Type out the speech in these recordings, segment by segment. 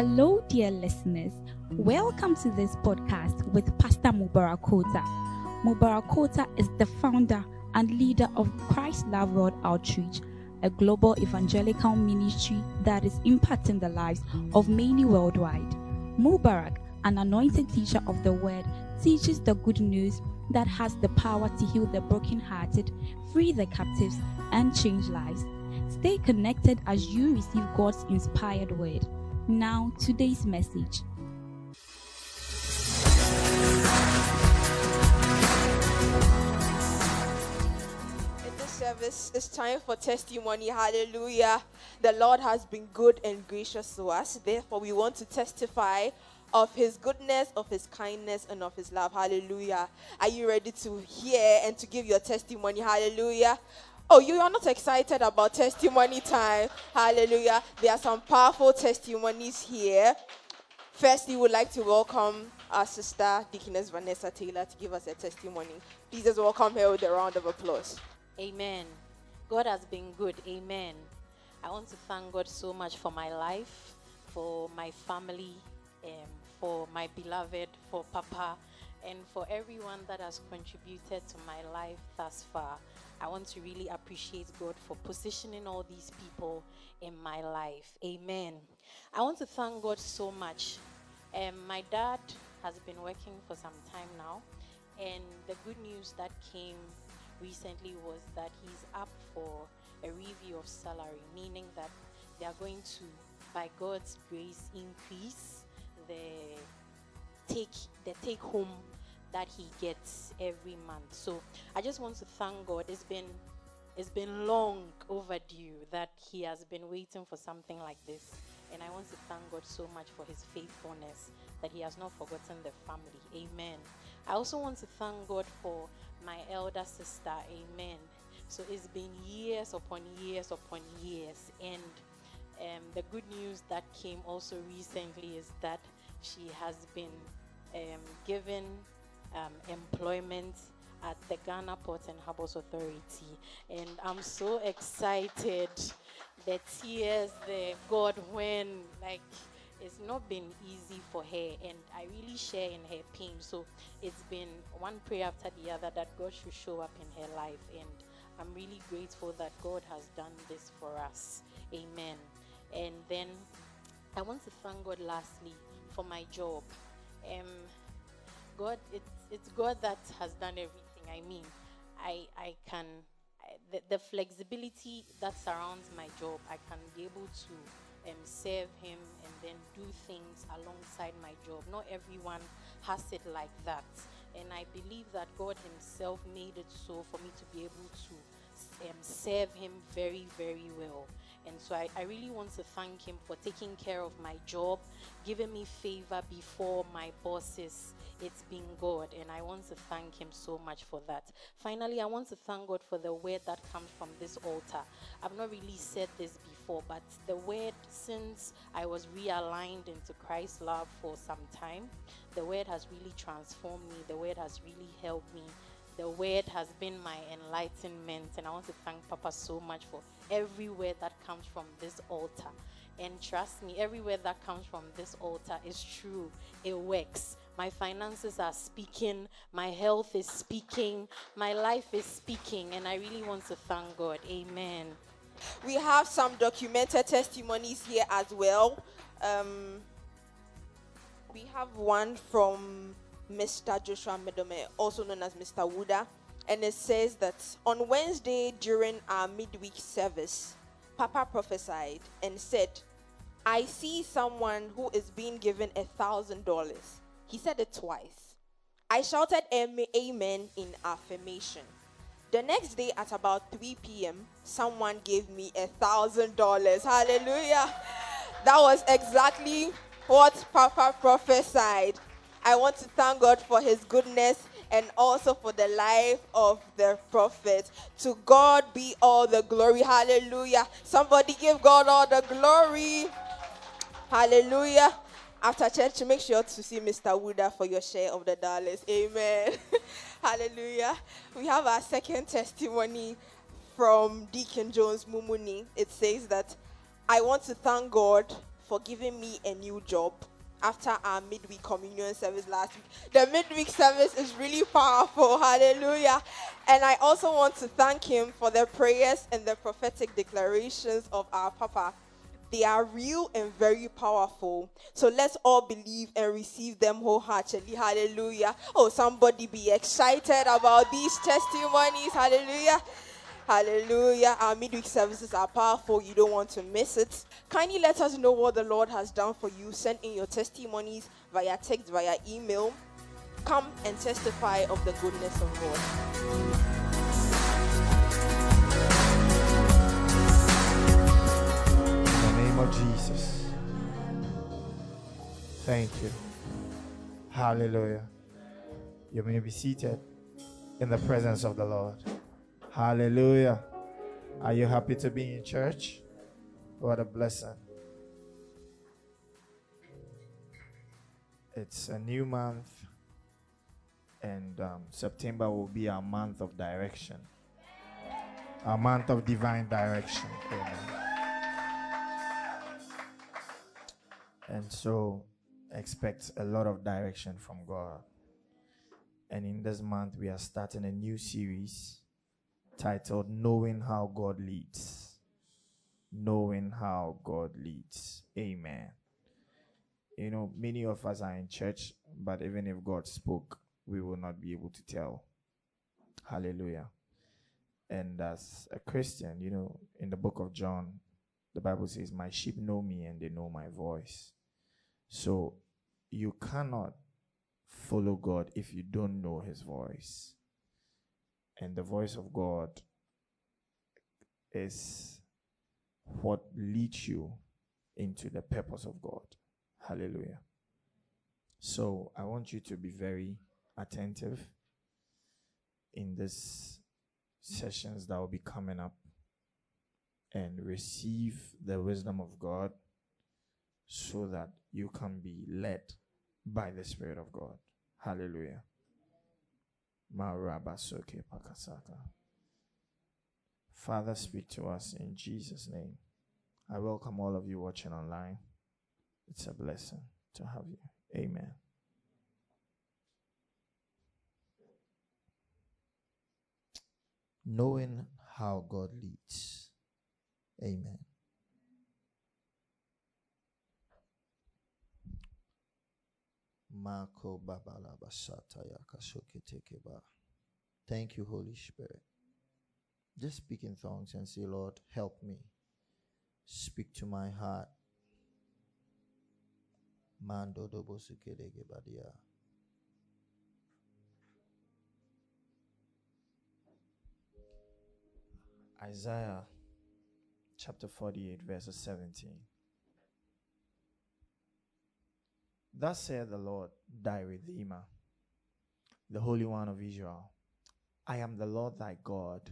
Hello, dear listeners. Welcome to this podcast with Pastor Mubarak Kota. Mubarak Kota is the founder and leader of Christ Love World Outreach, a global evangelical ministry that is impacting the lives of many worldwide. Mubarak, an anointed teacher of the word, teaches the good news that has the power to heal the brokenhearted, free the captives, and change lives. Stay connected as you receive God's inspired word. Now, today's message. In this service, it's time for testimony. Hallelujah. The Lord has been good and gracious to us. Therefore, we want to testify of his goodness, of his kindness, and of his love. Hallelujah. Are you ready to hear and to give your testimony? Hallelujah. Oh, you are not excited about testimony time. Hallelujah. There are some powerful testimonies here. First, we would like to welcome our sister, Deaconess Vanessa Taylor, to give us a testimony. Please just welcome her with a round of applause. Amen. God has been good. Amen. I want to thank God so much for my life, for my family, um, for my beloved, for Papa, and for everyone that has contributed to my life thus far. I want to really appreciate God for positioning all these people in my life. Amen. I want to thank God so much. Um, my dad has been working for some time now, and the good news that came recently was that he's up for a review of salary, meaning that they are going to, by God's grace, increase the take the take home that he gets every month. So I just want to thank God. It's been it's been long overdue that he has been waiting for something like this. And I want to thank God so much for his faithfulness that he has not forgotten the family. Amen. I also want to thank God for my elder sister. Amen. So it's been years upon years upon years. And um, the good news that came also recently is that she has been um, given um, employment at the Ghana Port and Harbors Authority. And I'm so excited. The tears, the God, when, like, it's not been easy for her, and I really share in her pain. So it's been one prayer after the other that God should show up in her life. And I'm really grateful that God has done this for us. Amen. And then I want to thank God lastly for my job. Um, God, it's, it's God that has done everything. I mean, I, I can, the, the flexibility that surrounds my job, I can be able to um, serve Him and then do things alongside my job. Not everyone has it like that. And I believe that God Himself made it so for me to be able to um, serve Him very, very well. And so I, I really want to thank him for taking care of my job, giving me favor before my bosses. It's been God, and I want to thank him so much for that. Finally, I want to thank God for the word that comes from this altar. I've not really said this before, but the word, since I was realigned into Christ's love for some time, the word has really transformed me. The word has really helped me the word has been my enlightenment, and I want to thank Papa so much for every word that comes from this altar. And trust me, every word that comes from this altar is true, it works. My finances are speaking, my health is speaking, my life is speaking, and I really want to thank God. Amen. We have some documented testimonies here as well. Um, we have one from Mr. Joshua Medome, also known as Mr. Wooda. And it says that on Wednesday during our midweek service, Papa prophesied and said, I see someone who is being given a thousand dollars. He said it twice. I shouted amen in affirmation. The next day at about 3 p.m., someone gave me a thousand dollars. Hallelujah. That was exactly what Papa prophesied. I want to thank God for his goodness and also for the life of the prophet. To God be all the glory. Hallelujah. Somebody give God all the glory. Hallelujah. After church, make sure to see Mr. Wooda for your share of the dollars. Amen. Hallelujah. We have our second testimony from Deacon Jones Mumuni. It says that I want to thank God for giving me a new job after our midweek communion service last week. The midweek service is really powerful. Hallelujah. And I also want to thank him for the prayers and the prophetic declarations of our Papa. They are real and very powerful. So let's all believe and receive them wholeheartedly. Hallelujah. Oh, somebody be excited about these testimonies. Hallelujah. Hallelujah. Our midweek services are powerful. You don't want to miss it. Kindly let us know what the Lord has done for you. Send in your testimonies via text, via email. Come and testify of the goodness of God. In the name of Jesus. Thank you. Hallelujah. You may be seated in the presence of the Lord. Hallelujah. Are you happy to be in church? What a blessing. It's a new month, and um, September will be our month of direction, our month of divine direction. Amen. And so expect a lot of direction from God. And in this month, we are starting a new series titled Knowing How God Leads. Knowing How God Leads. Amen. You know, many of us are in church, but even if God spoke, we will not be able to tell. Hallelujah. And as a Christian, you know, in the book of John, the Bible says, My sheep know me and they know my voice. So you cannot follow God if you don't know his voice. And the voice of God is what leads you into the purpose of God. Hallelujah. So I want you to be very attentive in these sessions that will be coming up and receive the wisdom of God so that you can be led by the Spirit of God. Hallelujah. Father, speak to us in Jesus' name. I welcome all of you watching online. It's a blessing to have you. Amen. Knowing how God leads. Amen. Thank you, Holy Spirit. Just speak in tongues and say, Lord, help me. Speak to my heart. Mando Isaiah chapter 48, verse 17. Thus saith the Lord, thy Redeemer, the Holy One of Israel I am the Lord thy God,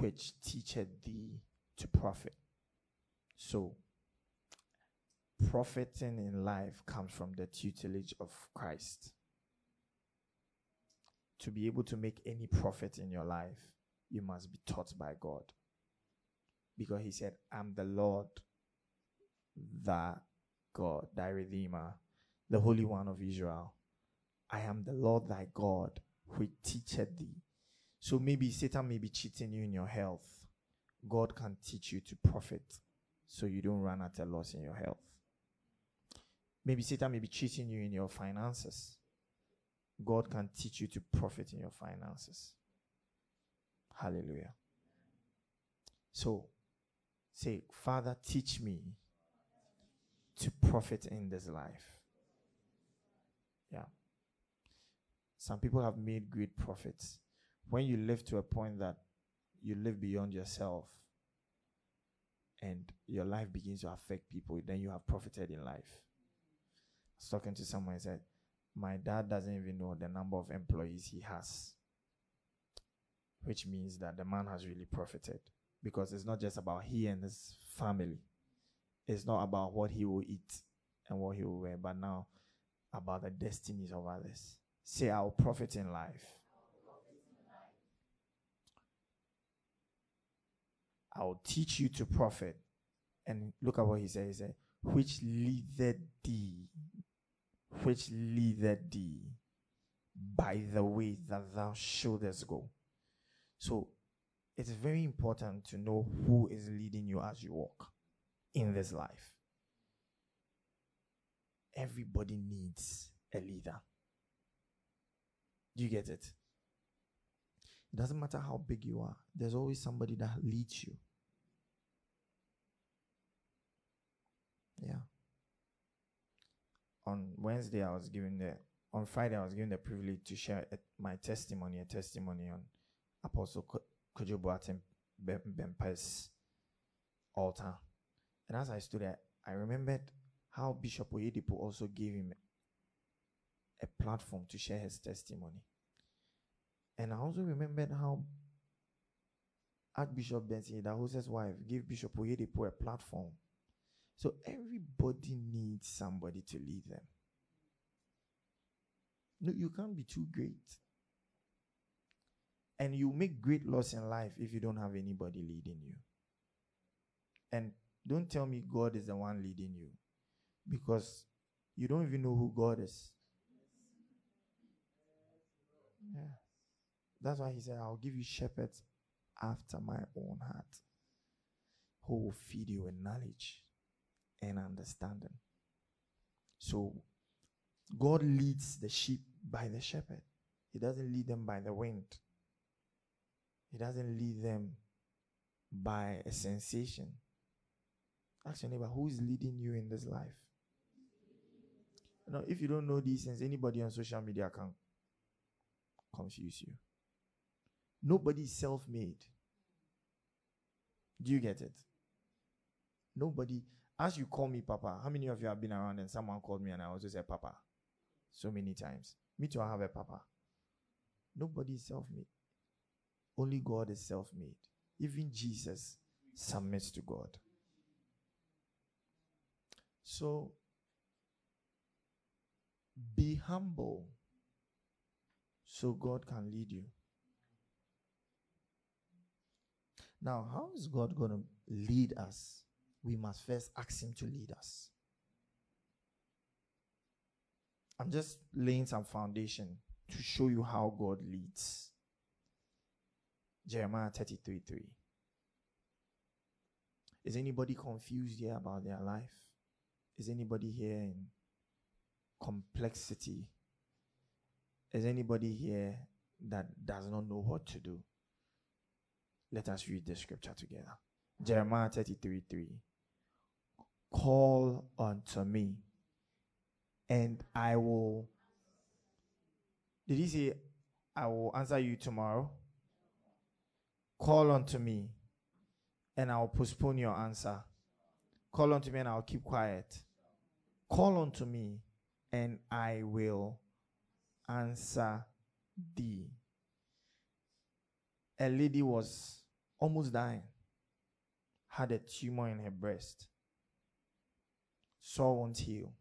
which teacheth thee to profit. So, profiting in life comes from the tutelage of Christ. To be able to make any profit in your life, you must be taught by God. Because he said, I'm the Lord, thy God, thy Redeemer, the Holy One of Israel. I am the Lord thy God, who teacheth thee. So maybe Satan may be cheating you in your health. God can teach you to profit so you don't run at a loss in your health. Maybe Satan may be cheating you in your finances. God can teach you to profit in your finances. Hallelujah. So say, Father, teach me to profit in this life. Yeah. Some people have made great profits. When you live to a point that you live beyond yourself and your life begins to affect people, then you have profited in life. I was talking to someone and said, My dad doesn't even know the number of employees he has. Which means that the man has really profited. Because it's not just about he and his family. It's not about what he will eat and what he will wear, but now about the destinies of others. Say, I'll profit in life. I'll teach you to profit. And look at what he said. He said, which leadeth thee, which leadeth thee by the way that thou shouldest go. So it's very important to know who is leading you as you walk in this life. Everybody needs a leader. Do you get it? It doesn't matter how big you are, there's always somebody that leads you. Yeah. On Wednesday, I was given the, on Friday, I was given the privilege to share a, my testimony, a testimony on Apostle Boateng Bempah's altar. And as I stood there, I remembered how Bishop Oyedepo also gave him a platform to share his testimony. And I also remembered how Archbishop Benson, Idahosa's wife, gave Bishop Oyedepo a platform. So everybody needs somebody to lead them. No, you can't be too great. And you make great loss in life if you don't have anybody leading you. And don't tell me God is the one leading you because you don't even know who God is. Yeah. That's why he said, I'll give you shepherds after my own heart who will feed you with knowledge and understanding. So, God leads the sheep by the shepherd, He doesn't lead them by the wind, He doesn't lead them by a sensation. Ask your neighbor, who is leading you in this life? Know, if you don't know these things, anybody on social media can confuse you. Nobody is self made. Do you get it? Nobody. As you call me Papa, how many of you have been around and someone called me and I also said Papa? So many times. Me too, I have a Papa. Nobody is self made. Only God is self made. Even Jesus submits to God. So be humble so God can lead you. Now, how is God going to lead us? We must first ask Him to lead us. I'm just laying some foundation to show you how God leads. Jeremiah 33 3. Is anybody confused here about their life? Is anybody here in complexity? Is anybody here that does not know what to do? Let us read the scripture together. Jeremiah 33 3. Call unto me, and I will. Did he say, I will answer you tomorrow? Call unto me, and I will postpone your answer. Call unto me, and I'll keep quiet. Call unto me, and I will answer thee. A lady was almost dying, had a tumor in her breast, saw won't heal.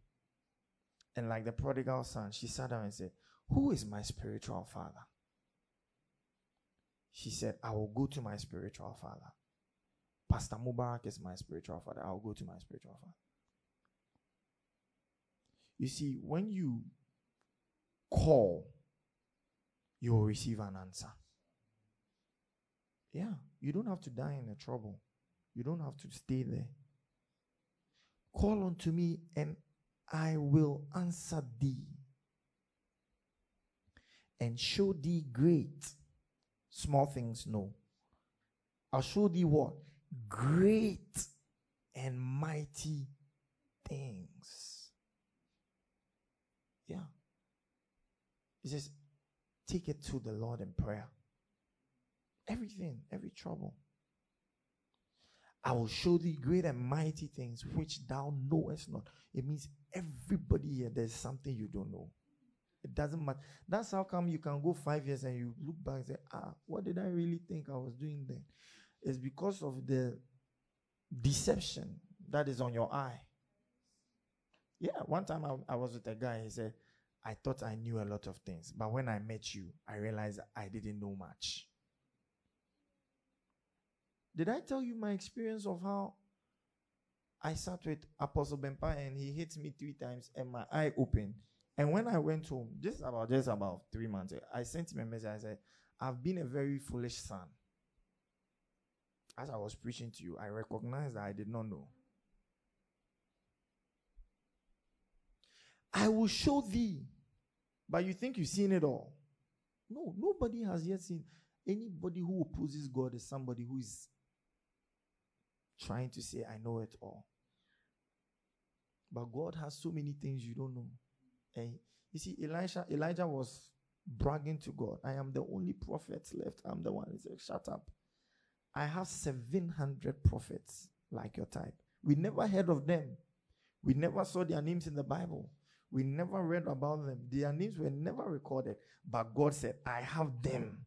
And like the prodigal son, she sat down and said, Who is my spiritual father? She said, I will go to my spiritual father. Pastor Mubarak is my spiritual father. I'll go to my spiritual father. You see, when you call, you will receive an answer. Yeah, you don't have to die in the trouble. You don't have to stay there. Call unto me and I will answer thee and show thee great small things no i'll show thee what great and mighty things yeah he says take it to the lord in prayer everything every trouble I will show thee great and mighty things which thou knowest not. It means everybody here, there's something you don't know. It doesn't matter. That's how come you can go five years and you look back and say, ah, what did I really think I was doing then? It's because of the deception that is on your eye. Yeah, one time I, I was with a guy, he said, I thought I knew a lot of things, but when I met you, I realized I didn't know much. Did I tell you my experience of how I sat with Apostle Bempah and he hit me three times and my eye opened. And when I went home, just about just about three months, I sent him a message. I said, I've been a very foolish son. As I was preaching to you, I recognized that I did not know. I will show thee. But you think you've seen it all. No, nobody has yet seen. Anybody who opposes God is somebody who is trying to say, I know it all. But God has so many things you don't know. And you see, Elijah, Elijah was bragging to God. I am the only prophet left. I'm the one. He said, Shut up. I have 700 prophets like your type. We never heard of them. We never saw their names in the Bible. We never read about them. Their names were never recorded. But God said, I have them.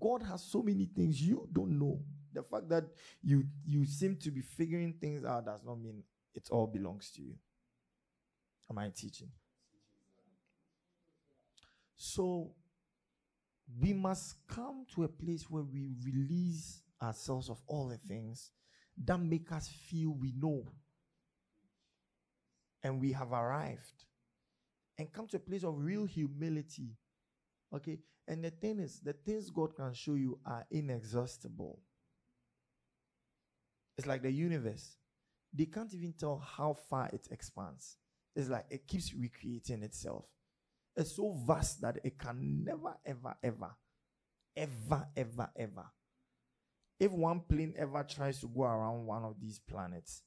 God has so many things you don't know. The fact that you you seem to be figuring things out does not mean it all belongs to you. Am I teaching? So we must come to a place where we release ourselves of all the things that make us feel we know and we have arrived and come to a place of real humility. Okay? And the thing is, the things God can show you are inexhaustible. It's like the universe. They can't even tell how far it expands. It's like it keeps recreating itself. It's so vast that it can never, ever, ever, ever, ever, ever. If one plane ever tries to go around one of these planets,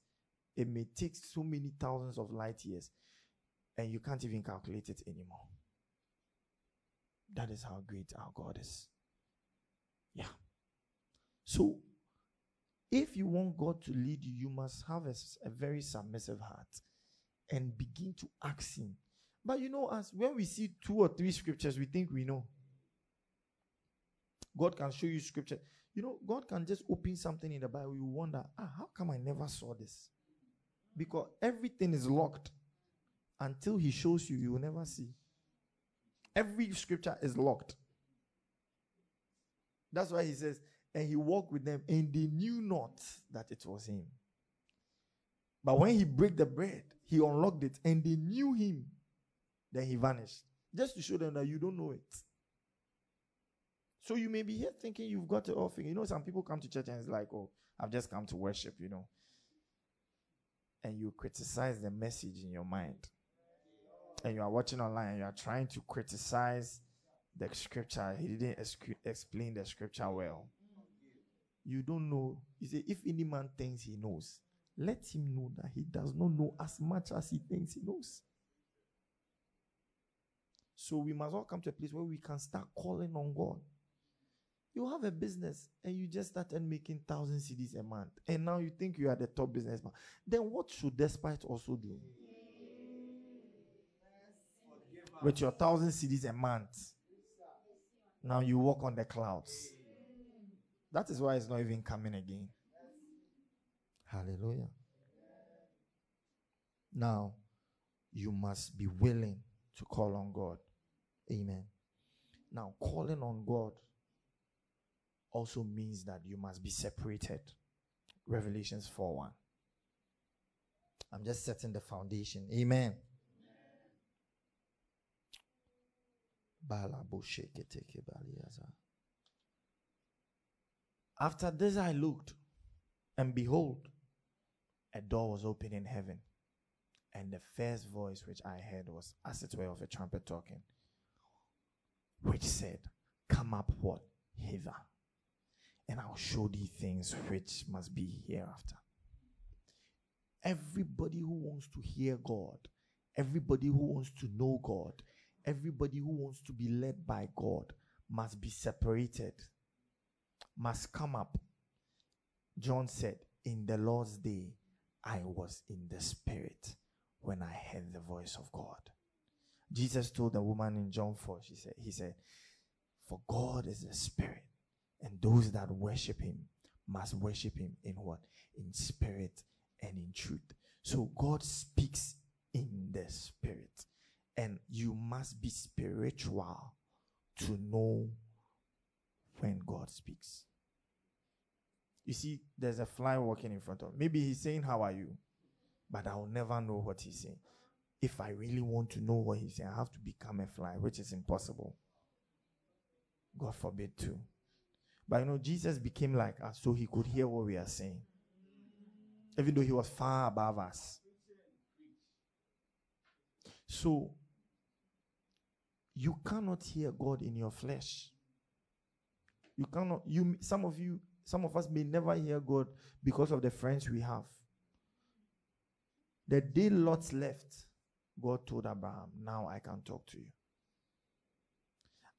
it may take so many thousands of light years and you can't even calculate it anymore. That is how great our God is. Yeah. So, if you want God to lead you, you must have a, a very submissive heart and begin to ask Him. But you know, as when we see two or three scriptures, we think we know. God can show you scripture. You know, God can just open something in the Bible. You wonder, ah, how come I never saw this? Because everything is locked. Until he shows you, you will never see. Every scripture is locked. That's why he says, and he walked with them, and they knew not that it was him. But when he broke the bread, he unlocked it, and they knew him. Then he vanished. Just to show them that you don't know it. So you may be here thinking you've got it all figured. You know, some people come to church and it's like, oh, I've just come to worship, you know and you criticize the message in your mind, and you are watching online and you are trying to criticize the scripture, he didn't explain the scripture well. You don't know. You say, if any man thinks he knows, let him know that he does not know as much as he thinks he knows. So we must all come to a place where we can start calling on God. You have a business and you just started making thousand cedis a month, and now you think you are the top businessman. Then what should Despite also do? With your thousand cedis a month, now you walk on the clouds. That is why it's not even coming again. Hallelujah. Now, you must be willing to call on God. Amen. Now, calling on God also means that you must be separated. Revelations 4 1. I'm just setting the foundation. Amen. After this, I looked, and behold, a door was open in heaven. And the first voice which I heard was as it were of a trumpet talking, which said, Come up what? Hither and I'll show thee things which must be hereafter. Everybody who wants to hear God, everybody who wants to know God, everybody who wants to be led by God must be separated, must come up. John said, In the Lord's day, I was in the Spirit when I heard the voice of God. Jesus told the woman in John 4, she said, He said, For God is the Spirit and those that worship him must worship him in what? In spirit and in truth. So God speaks in the spirit. And you must be spiritual to know when God speaks. You see, there's a fly walking in front of me. Maybe he's saying, How are you? But I'll never know what he's saying. If I really want to know what he's saying, I have to become a fly, which is impossible. God forbid, too. But you know, Jesus became like us so he could hear what we are saying, even though he was far above us. So, you cannot hear God in your flesh. You cannot, you, some of you, some of us may never hear God because of the friends we have. The day Lot left, God told Abraham, Now I can talk to you.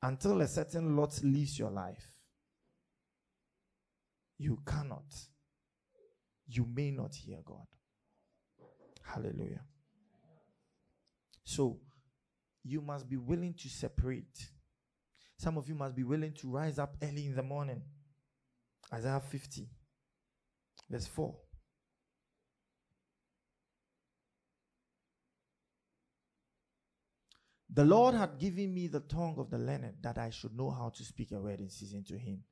Until a certain Lot leaves your life, you cannot, you may not hear God. Hallelujah. So, you must be willing to separate. Some of you must be willing to rise up early in the morning. Isaiah 50, verse 4. The Lord had given me the tongue of the learned that I should know how to speak a word in season to him.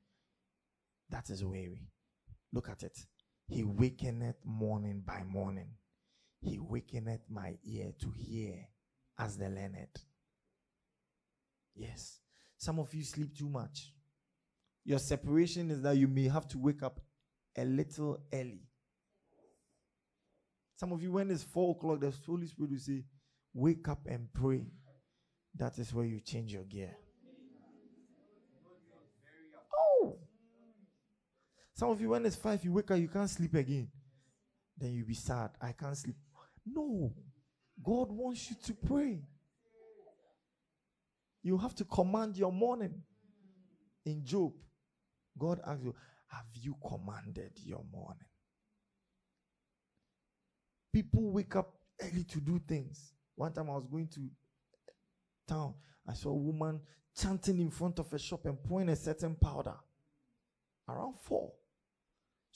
That is weary. Look at it. He wakeneth morning by morning. He wakeneth my ear to hear as the learned. Yes. Some of you sleep too much. Your separation is that you may have to wake up a little early. Some of you, when it's four o'clock, the Holy Spirit will say, Wake up and pray. That is where you change your gear. Oh! Some of you, when it's five, you wake up, you can't sleep again. Then you'll be sad. I can't sleep. No. God wants you to pray. You have to command your morning. In Job, God asks you, Have you commanded your morning? People wake up early to do things. One time I was going to town, I saw a woman chanting in front of a shop and pouring a certain powder around four.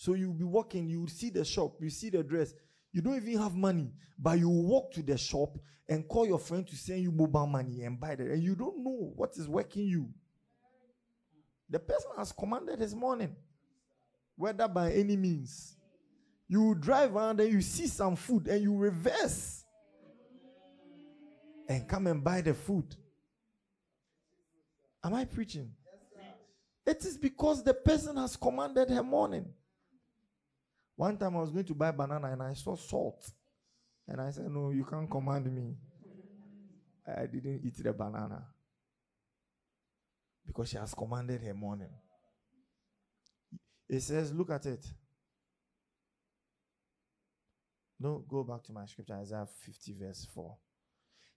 So you'll be walking, you will see the shop, you see the dress, you don't even have money, but you walk to the shop and call your friend to send you mobile money and buy that, and you don't know what is working you. The person has commanded his morning, whether by any means. You drive around and you see some food and you reverse and come and buy the food. Am I preaching? It is because the person has commanded her morning. One time I was going to buy banana and I saw salt. And I said, No, you can't command me. I didn't eat the banana. Because she has commanded her morning. It says, Look at it. No, go back to my scripture, Isaiah 50, verse 4.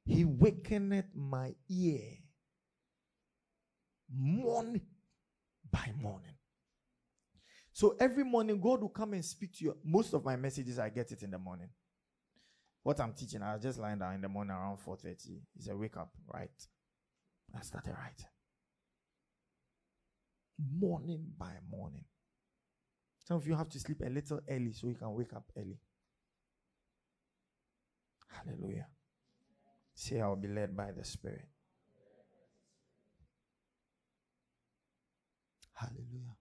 He wakeneth my ear morning by morning. So every morning, God will come and speak to you. Most of my messages, I get it in the morning. What I'm teaching, I was just lying down in the morning around 4.30. It's a wake up, right? I started writing. Morning by morning. Some of you have to sleep a little early so you can wake up early. Hallelujah. Say, I'll be led by the Spirit. Hallelujah.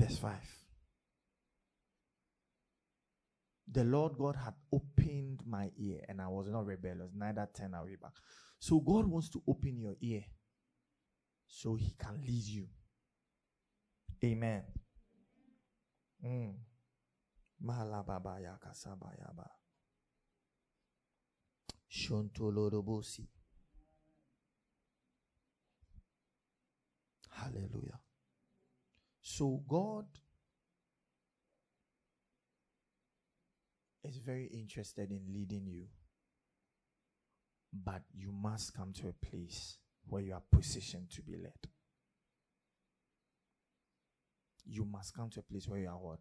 Verse 5. The Lord God had opened my ear, and I was not rebellious, neither turned away back. So God wants to open your ear so He can lead you. Amen. Mm. Hallelujah. So God is very interested in leading you. But you must come to a place where you are positioned to be led. You must come to a place where you are what?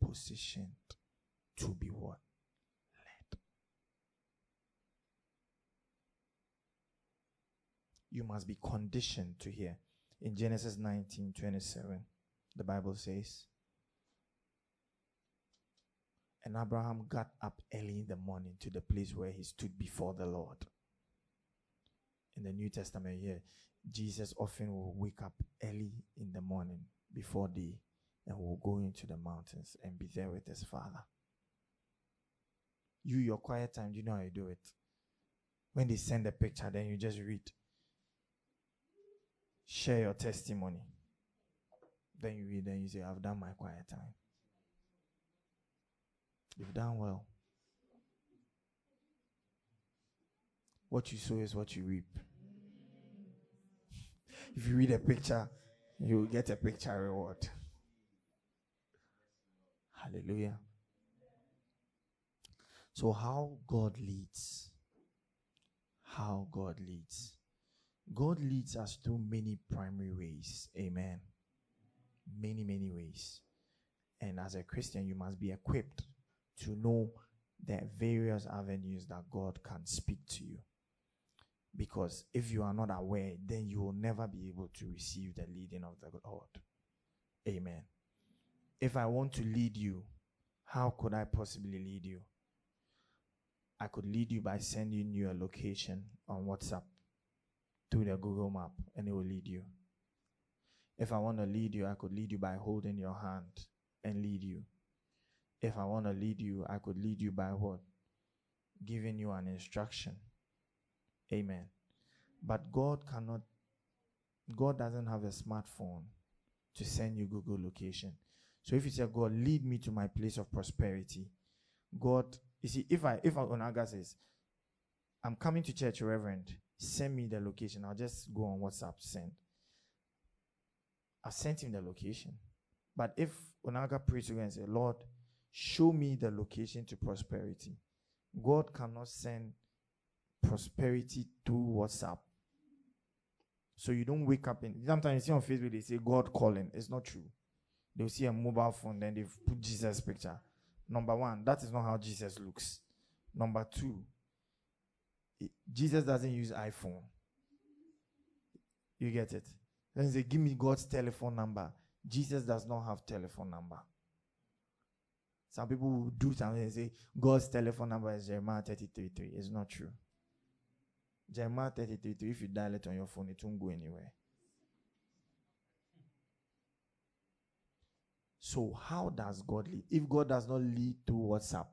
Positioned to be what? Led. You must be conditioned to hear. In Genesis 19 27, the Bible says, And Abraham got up early in the morning to the place where he stood before the Lord. In the New Testament, here, Jesus often will wake up early in the morning before day and will go into the mountains and be there with his father. You, your quiet time, do you know how you do it? When they send a picture, then you just read. Share your testimony. Then you read, then you say, I've done my quiet time. You've done well. What you sow is what you reap. If you read a picture, you will get a picture reward. Hallelujah. So, how God leads. How God leads. God leads us through many primary ways. Amen. Many, many ways. And as a Christian, you must be equipped to know the various avenues that God can speak to you. Because if you are not aware, then you will never be able to receive the leading of the Lord. Amen. If I want to lead you, how could I possibly lead you? I could lead you by sending you a location on WhatsApp through the Google map and it will lead you. If I want to lead you, I could lead you by holding your hand and lead you. If I want to lead you, I could lead you by what? Giving you an instruction. Amen. But God cannot, God doesn't have a smartphone to send you Google location. So if you say, God, lead me to my place of prosperity, God, you see, if I, if Onaga says, I'm coming to church, Reverend, send me the location, I'll just go on WhatsApp, send. I sent him the location. But if Onaga prays to God and say, Lord, show me the location to prosperity, God cannot send prosperity through WhatsApp. So you don't wake up in sometimes you see on Facebook they say God calling. It's not true. They'll see a mobile phone, then they've put Jesus picture. Number one, that is not how Jesus looks. Number two, Jesus doesn't use iPhone. You get it? Then say, give me God's telephone number. Jesus does not have telephone number. Some people do something and say, God's telephone number is Jeremiah 33 3. It's not true. Jeremiah 33 3, if you dial it on your phone, it won't go anywhere. So, how does God lead? If God does not lead through WhatsApp,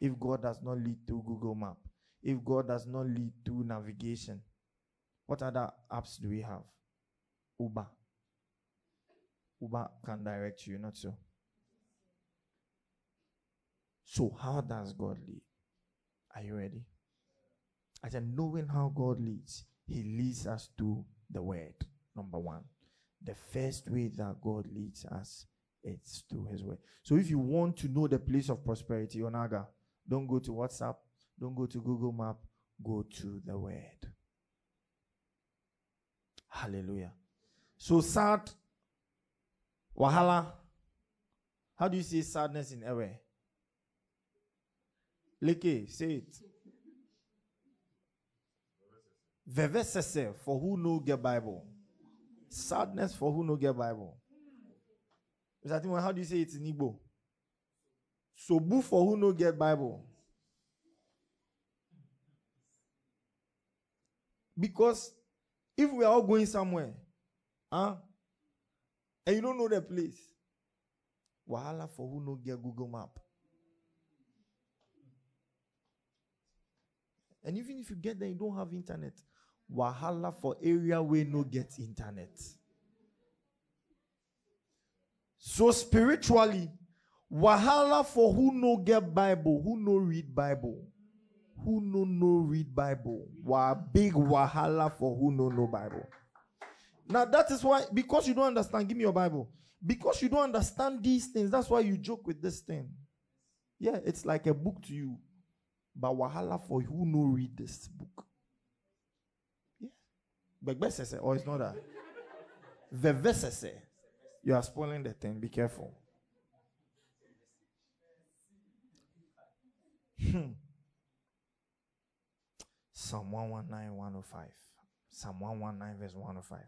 if God does not lead through Google Map, if God does not lead through navigation, what other apps do we have? Uber. Uber can direct you, not so. So, how does God lead? Are you ready? I said, knowing how God leads, He leads us to the Word. Number one. The first way that God leads us it's through his word. So if you want to know the place of prosperity, Onaga, don't go to WhatsApp, don't go to Google Map, go to the word. Hallelujah. So sad, wahala. How do you say sadness in Ewe? Leke, say it. Vevesese, for who know get Bible. Sadness for who know get Bible. Mr. how do you say it in Igbo? Sobu for who know get Bible. Because if we are all going somewhere, huh, and you don't know the place, wahala for who no get Google Map. And even if you get there, you don't have internet. Wahala for area where no get internet. So spiritually, wahala for who no get Bible, who no read Bible, who no no read Bible. Wah big wahala for who no no Bible. Now that is why, because you don't understand, give me your Bible. Because you don't understand these things, that's why you joke with this thing. Yeah, it's like a book to you. But wahala for who no read this book. Yeah. But or it's not that. Vevesese. You are spoiling the thing. Be careful. Hmm. Psalm 119, 105. Psalm 119, verse 105.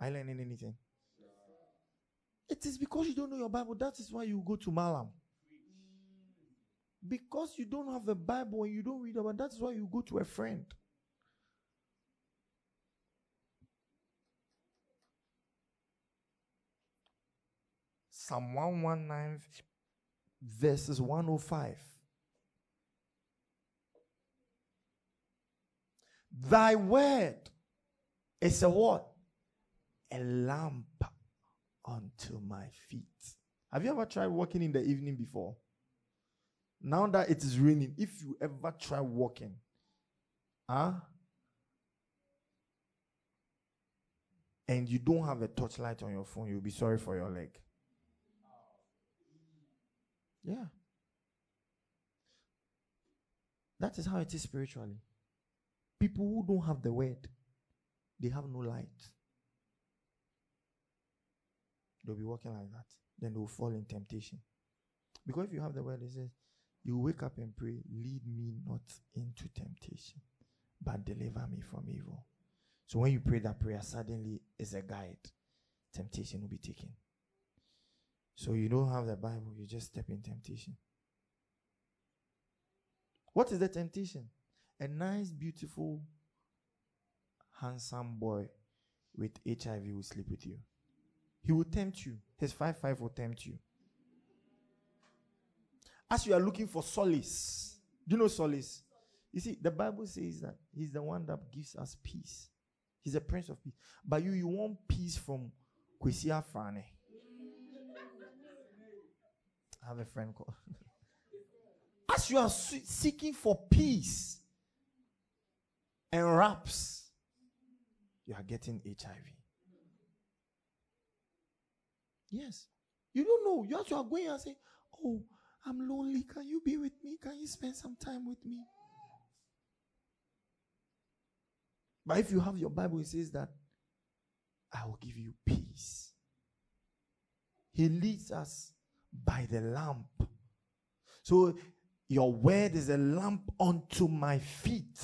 Are you learning anything? It is because you don't know your Bible. That is why you go to Malam. Because you don't have a Bible and you don't read about that's why you go to a friend. Psalm 119, verses 105. Thy word is a what? A lamp unto my feet. Have you ever tried walking in the evening before? Now that it is raining, if you ever try walking, huh? And you don't have a torchlight on your phone, you'll be sorry for your leg. Yeah. That is how it is spiritually. People who don't have the word, they have no light. They'll be walking like that. Then they will fall in temptation. Because if you have the word, it says, You wake up and pray, lead me not into temptation, but deliver me from evil. So when you pray that prayer, suddenly it's a guide. Temptation will be taken. So you don't have the Bible, you just step in temptation. What is the temptation? A nice, beautiful, handsome boy with HIV will sleep with you. He will tempt you. His 5 5 will tempt you. As you are looking for solace, do you know solace? You see, the Bible says that He's the one that gives us peace. He's a prince of peace. But you, you want peace from Kwesi Afrane. I have a friend called. As you are seeking for peace and wraps, you are getting HIV. Yes. You don't know. You are going and say, Oh, I'm lonely. Can you be with me? Can you spend some time with me? But if you have your Bible, it says that I will give you peace. He leads us by the lamp. So your word is a lamp unto my feet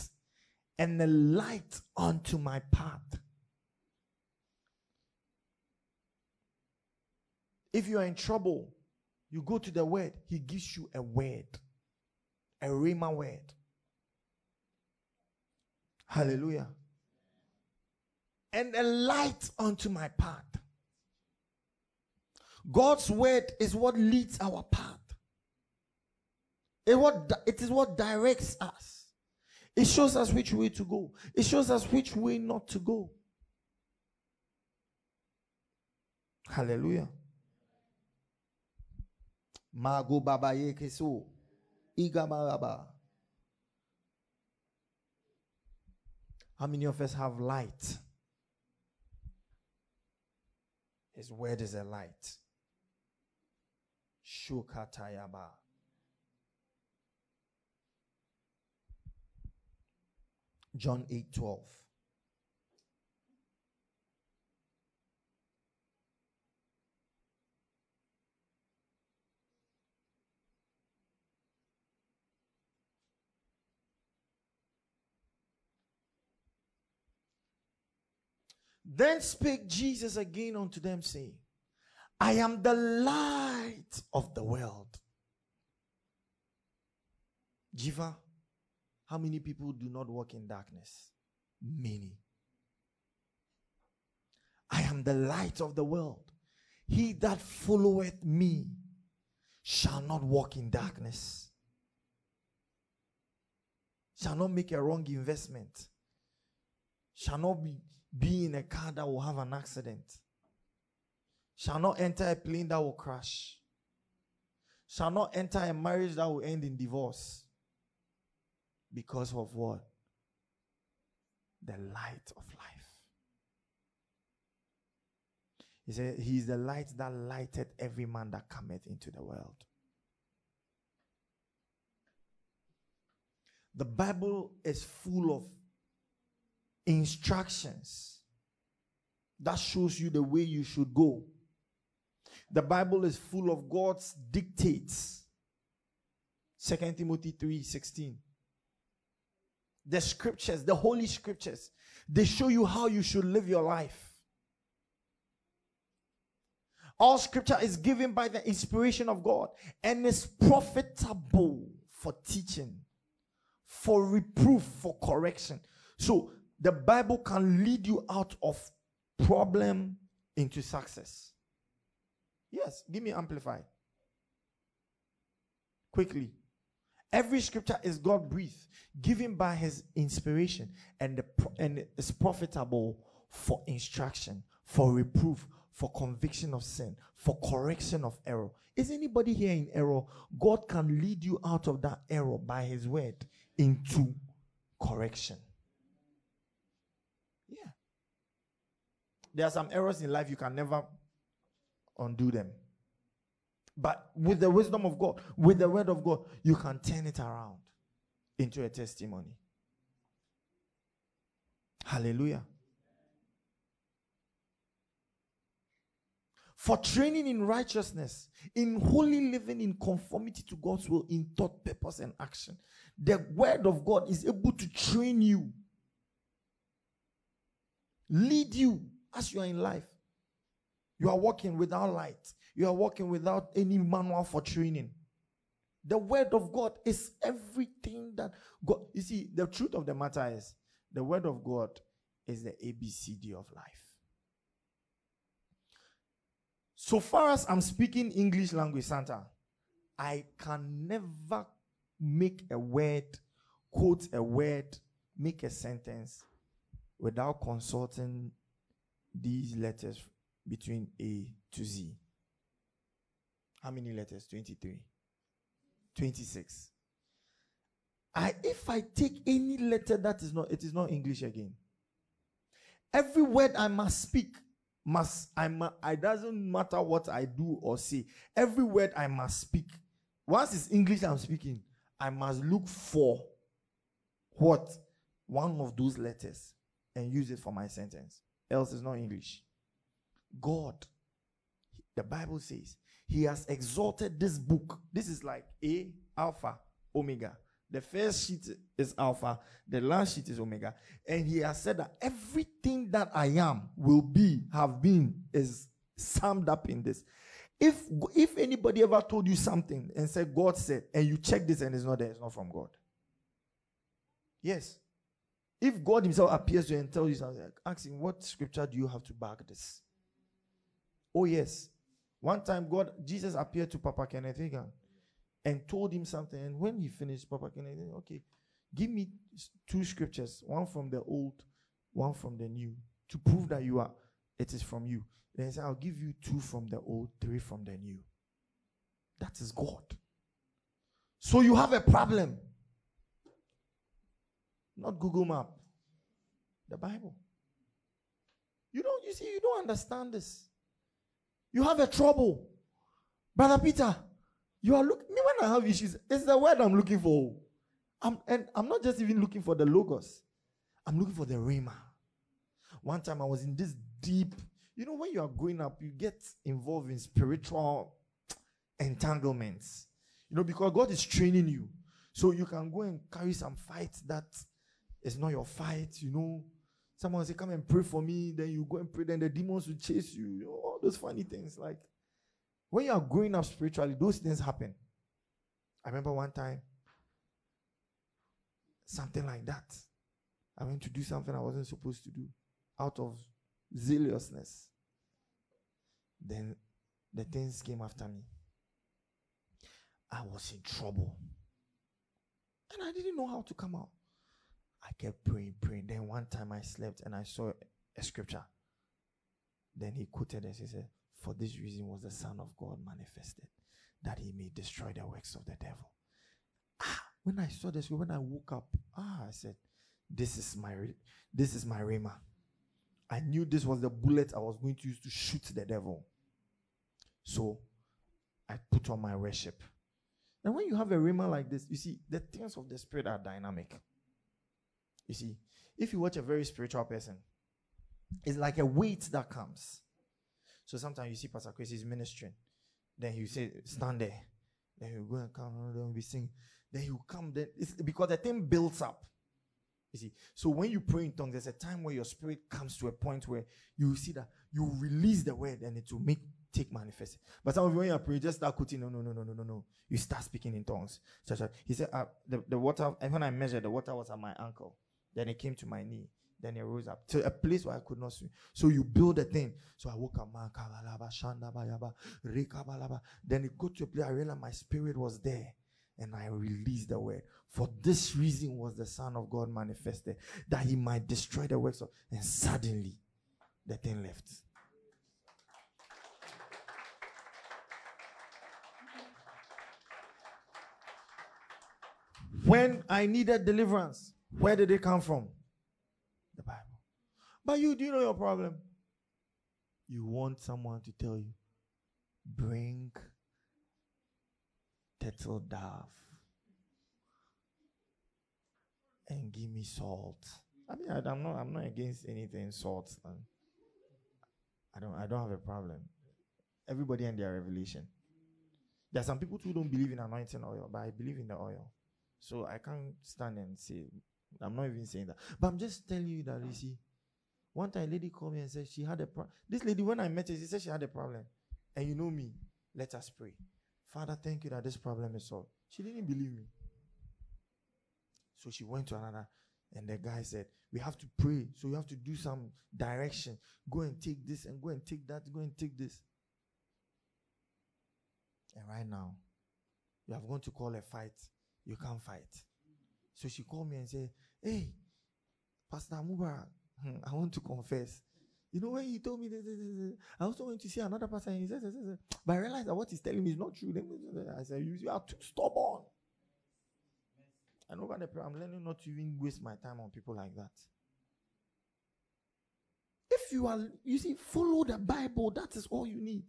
and a light unto my path. If you are in trouble, you go to the word, he gives you a word, a rhema word. Hallelujah. And a light unto my path. God's word is what leads our path. It, what, it is what directs us. It shows us which way to go. It shows us which way not to go. Hallelujah. Mago baba ye keso. Igamaraba. How many of us have light? His word is a light. Shukatayaba. John 8 12. Then spake Jesus again unto them, saying, I am the light of the world. Jiva, how many people do not walk in darkness? Many. I am the light of the world. He that followeth me shall not walk in darkness, shall not make a wrong investment, shall not be be in a car that will have an accident, shall not enter a plane that will crash, shall not enter a marriage that will end in divorce. Because of what? The light of life. He said, He is the light that lighted every man that cometh into the world. The Bible is full of instructions that shows you the way you should go. The Bible is full of God's dictates. 2 Timothy 3 16. The scriptures, the holy scriptures, they show you how you should live your life. All scripture is given by the inspiration of God and is profitable for teaching, for reproof, for correction. So the Bible can lead you out of problem into success. Yes, give me amplified. Quickly. Every scripture is God breathed, given by his inspiration, and, the, and is profitable for instruction, for reproof, for conviction of sin, for correction of error. Is anybody here in error? God can lead you out of that error by his word into correction. Yeah. There are some errors in life you can never undo them. But with the wisdom of God, with the word of God, you can turn it around into a testimony. Hallelujah. For training in righteousness, in holy living, in conformity to God's will, in thought, purpose, and action. The word of God is able to train you, lead you as you are in life. You are walking without light. You are walking without any manual for training. The word of God is everything that God. You see, the truth of the matter is the word of God is the ABCD of life. So far as I'm speaking English language, Santa, I can never make a word, quote a word, make a sentence without consulting these letters between A to Z. How many letters? 23. 26. I if I take any letter that is not it is not English again. Every word I must speak must I must, it doesn't matter what I do or say. Every word I must speak. Once it's English I'm speaking, I must look for what one of those letters and use it for my sentence. Else it's not English. God, the Bible says, He has exalted this book. This is like A, Alpha, Omega. The first sheet is Alpha, the last sheet is Omega. And He has said that everything that I am, will be, have been, is summed up in this. If if anybody ever told you something and said God said, and you check this and it's not there, it's not from God. Yes. If God Himself appears to you and tells you something, ask Him, what scripture do you have to back this? Oh, yes. One time, God, Jesus appeared to Papa Kenneth Hagin and told him something. And when he finished, Papa Kenneth, okay, give me two scriptures, one from the old, one from the new, to prove that you are, it is from you. Then he said, I'll give you two from the old, three from the new. That is God. So you have a problem. Not Google Map. The Bible. You don't, you see, you don't understand this. You have a trouble. Brother Peter, you are looking, me when I have issues, it's the word I'm looking for. I'm, and I'm not just even looking for the logos. I'm looking for the rhema. One time I was in this deep, you know, when you are growing up, you get involved in spiritual entanglements. You know, because God is training you. So you can go and carry some fights that is not your fight, you know. Someone say, Come and pray for me. Then you go and pray. Then the demons will chase you. you know, all those funny things. Like when you are growing up spiritually, those things happen. I remember one time, something like that. I went to do something I wasn't supposed to do out of zealousness. Then the things came after me. I was in trouble. And I didn't know how to come out. I kept praying, praying. Then one time I slept and I saw a scripture. Then he quoted this. He said, For this reason was the Son of God manifested, that he may destroy the works of the devil. Ah, when I saw this, when I woke up, ah, I said, This is my this is my rhema. I knew this was the bullet I was going to use to shoot the devil. So I put on my worship. And when you have a rhema like this, you see, the things of the spirit are dynamic. You see, if you watch a very spiritual person, it's like a weight that comes. So sometimes you see Pastor Chris is ministering. Then he say, stand there. Then he'll go and come, then be singing. Then he'll come then it's because the thing builds up. You see, so when you pray in tongues, there's a time where your spirit comes to a point where you see that you release the word and it will make take manifest. But some of you when you pray, just start quoting, no, no, no, no, no, no, no. You start speaking in tongues. He said, uh, the, the water, when I measured, the water was at my ankle. Then it came to my knee. Then I rose up to a place where I could not swim. So you build a thing. So I woke up. Then it got to a place I realized my spirit was there. And I released the word. For this reason was the Son of God manifested, that he might destroy the works of. And suddenly, the thing left. When I needed deliverance, where did it come from? The Bible. But you do you know your problem? You want someone to tell you, bring turtle dove and give me salt. I mean, I, am not. I'm not against anything salt. I don't. I don't have a problem. Everybody and their revelation. There are some people who don't believe in anointing oil, but I believe in the oil. So I can't stand and say, I'm not even saying that. But I'm just telling you that, you ah. see, one time a lady called me and said she had a problem. This lady, when I met her, she said she had a problem. And you know me, let us pray. Father, thank you that this problem is solved. She didn't believe me. So she went to another, and the guy said, We have to pray. So you have to do some direction. Go and take this, and go and take that, go and take this. And right now, you have gone to call a fight you can't fight. So she called me and said, Hey, Pastor Mubarak, hmm, I want to confess. You know, when he told me this, this, this, I also went to see another person. He says, but I realized that what he's telling me is not true. I said, You are too stubborn. And over the prayer, I'm learning not to even waste my time on people like that. If you are, you see, follow the Bible, that is all you need.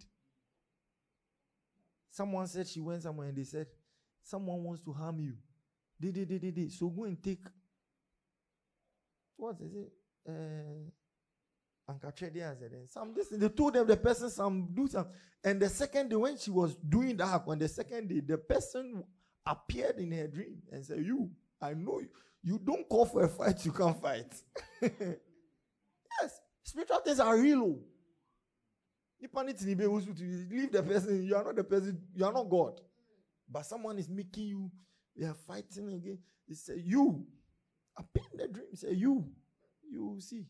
Someone said she went somewhere and they said, Someone wants to harm you. They, they, they, they. So go and take. What is it? Uh, some this they told them the person some do some and the second day when she was doing that on the second day the person appeared in her dream and said you i know you you don't call for a fight you can't fight yes spiritual things are real to leave the person you are not the person you are not god but someone is making you, they are fighting again. He said, You. I in the dream. He said, You. You will see.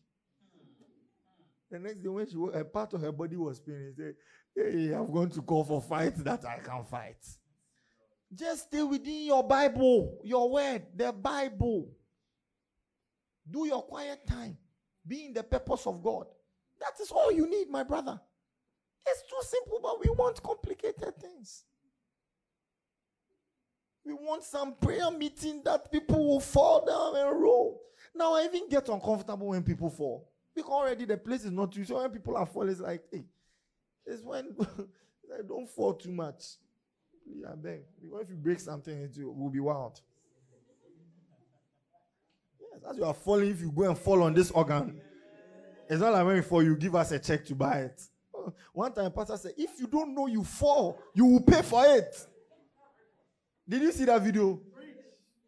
The next day, when she was, a part of her body was paining, he said, Hey, I'm going to call for fight that I can fight. Just stay within your Bible, your word, the Bible. Do your quiet time. Be in the purpose of God. That is all you need, my brother. It's too simple, but we want complicated things. We want some prayer meeting that people will fall down and roll. Now I even get uncomfortable when people fall. Because already the place is not too so when people are falling, it's like, hey, it's when I don't fall too much. Yeah, beg. Because if you break something, it will be wild. Yes, as you are falling, if you go and fall on this organ, it's not like when you fall, you give us a check to buy it. One time, pastor said, if you don't know you fall, you will pay for it. Did you see that video?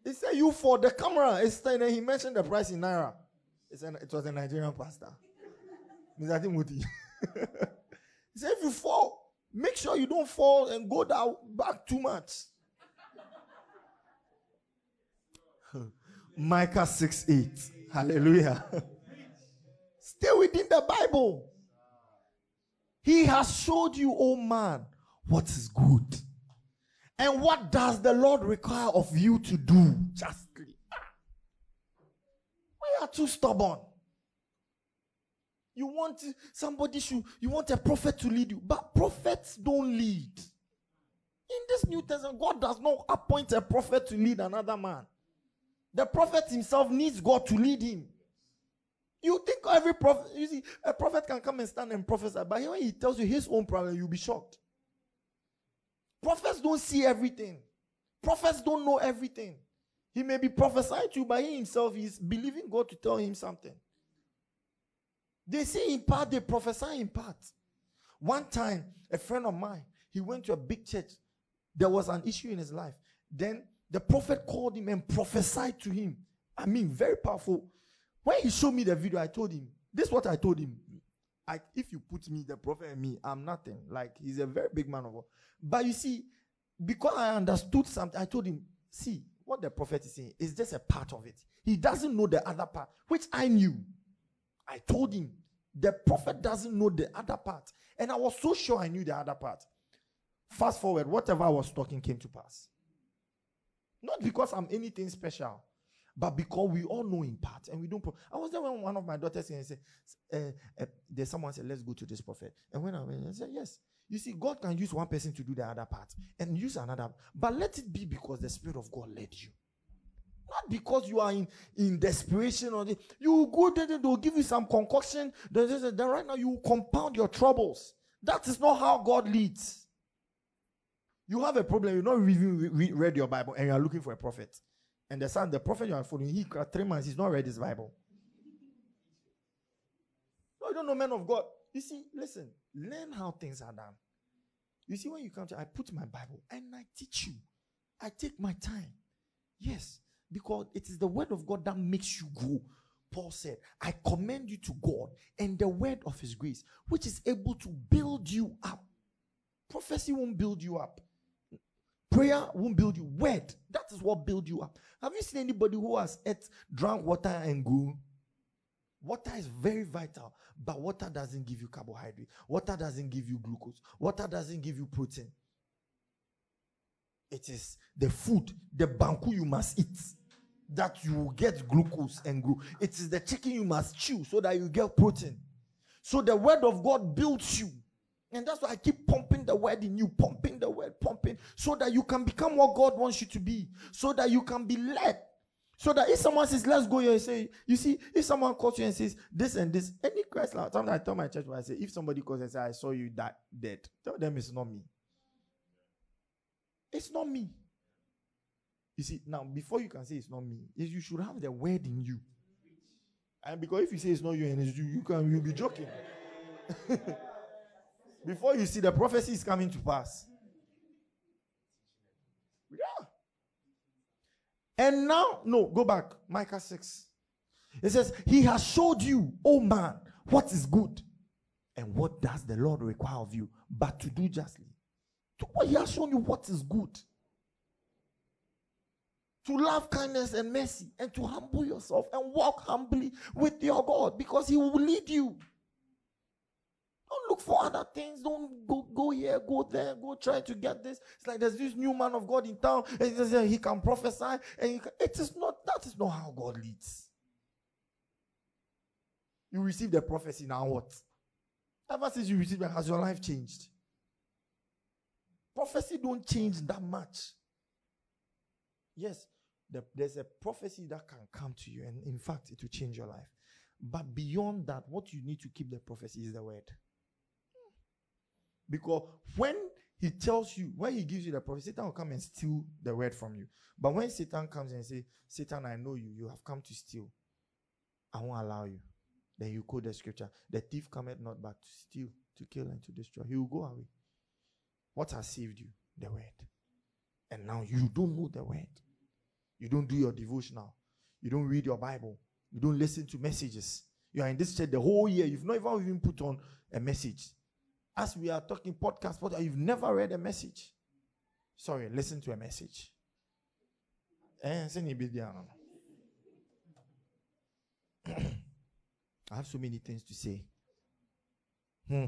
He said, You for the camera. And he mentioned the price in Naira. It was a Nigerian pastor. Mr. Timothy. he said, If you fall, make sure you don't fall and go down back too much. Micah 6 8. Hallelujah. Stay within the Bible. He has showed you, oh man, what is good. And what does the Lord require of you to do justly? Ah. We are too stubborn. You want somebody should you want a prophet to lead you, but prophets don't lead. In this New Testament, God does not appoint a prophet to lead another man. The prophet himself needs God to lead him. You think every prophet, you see, a prophet can come and stand and prophesy, but when he tells you his own problem, you'll be shocked. Prophets don't see everything. Prophets don't know everything. He may be prophesying to you, but he himself is believing God to tell him something. They see in part, they prophesy in part. One time, a friend of mine, he went to a big church. There was an issue in his life. Then the prophet called him and prophesied to him. I mean, very powerful. When he showed me the video, I told him, This is what I told him. I, if you put me, the prophet, and me, I'm nothing. Like he's a very big man of God. But you see, because I understood something, I told him, see, what the prophet is saying is just a part of it. He doesn't know the other part, which I knew. I told him the prophet doesn't know the other part. And I was so sure I knew the other part. Fast forward, whatever I was talking came to pass. Not because I'm anything special, but because we all know in part and we don't. Pro- I was there when one of my daughters came and said, uh, uh, "There's someone said, let's go to this prophet." And when I went, I said, "Yes." You see, God can use one person to do the other part and use another, but let it be because the Spirit of God led you. Not because you are in, in desperation or the, you go there, they'll give you some concoction. Then, then right now you compound your troubles. That is not how God leads. You have a problem, you not even re- read your Bible, and you are looking for a prophet. And the son, the prophet you are following, he three months, he's not read his Bible. No, you don't know men of God. You see, listen, learn how things are done. You see, when you come to, I put my Bible and I teach you. I take my time. Yes, because it is the word of God that makes you grow. Paul said, I commend you to God and the word of his grace, which is able to build you up. Prophecy won't build you up. Prayer won't build you. Word, that is what build you up. Have you seen anybody who has ate, drank water and grew? Water is very vital, but water doesn't give you carbohydrate. Water doesn't give you glucose. Water doesn't give you protein. It is the food, the banku you must eat that you will get glucose and grow. It is the chicken you must chew so that you get protein. So the word of God builds you. And that's why I keep pumping the word in you, pumping the word, so that you can become what God wants you to be, so that you can be led. So that if someone says, let's go here and say, you see, if someone calls you and says this and this, any Christ, sometimes I tell my church I say, if somebody calls and says, I saw you that dead, tell them it's not me. It's not me. You see, now before you can say it's not me, you should have the word in you. And because if you say it's not you and it's you, you can you'll be joking. before you see the prophecy is coming to pass. Yeah. And now, no, go back. Micah 6. It says, He has showed you, oh man, what is good. And what does the Lord require of you? But to do justly. To what he has shown you what is good. To love kindness and mercy and to humble yourself and walk humbly with your God because he will lead you. Don't look for other things. Don't go go here, go there, go try to get this. It's like there's this new man of God in town, and he, can prophesy, and can, it is not that is not how God leads. You receive the prophecy now. What? Ever since you received it, has your life changed? Prophecy don't change that much. Yes, the, there's a prophecy that can come to you, and in fact, it will change your life. But beyond that, what you need to keep the prophecy is the word. Because when he tells you, when he gives you the prophecy, Satan will come and steal the word from you. But when Satan comes and say, Satan, I know you, you have come to steal. I won't allow you. Then you quote the scripture. The thief cometh not but to steal, to kill, and to destroy. He will go away. What has saved you? The word. And now you don't know the word. You don't do your devotional. You don't read your Bible. You don't listen to messages. You are in this church the whole year. You've not even put on a message. As we are talking podcast, but you've never read a message. Sorry, listen to a message. Eh, I have so many things to say. Hmm.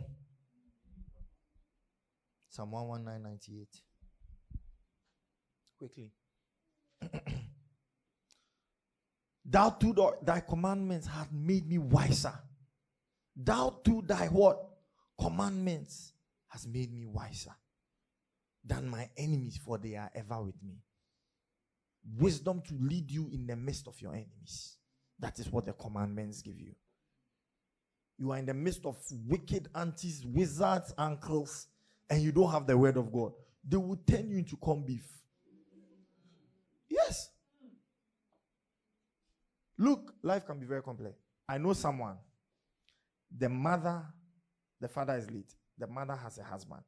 Psalm 11998. Quickly. Thou through thy commandments hast made me wiser. Thou through thy what? Commandments has made me wiser than my enemies, for they are ever with me. Wisdom to lead you in the midst of your enemies. That is what the commandments give you. You are in the midst of wicked aunties, wizards, uncles, and you don't have the word of God. They will turn you into corned beef. Yes. Look, life can be very complex. I know someone. The mother, the father is late. The mother has a husband.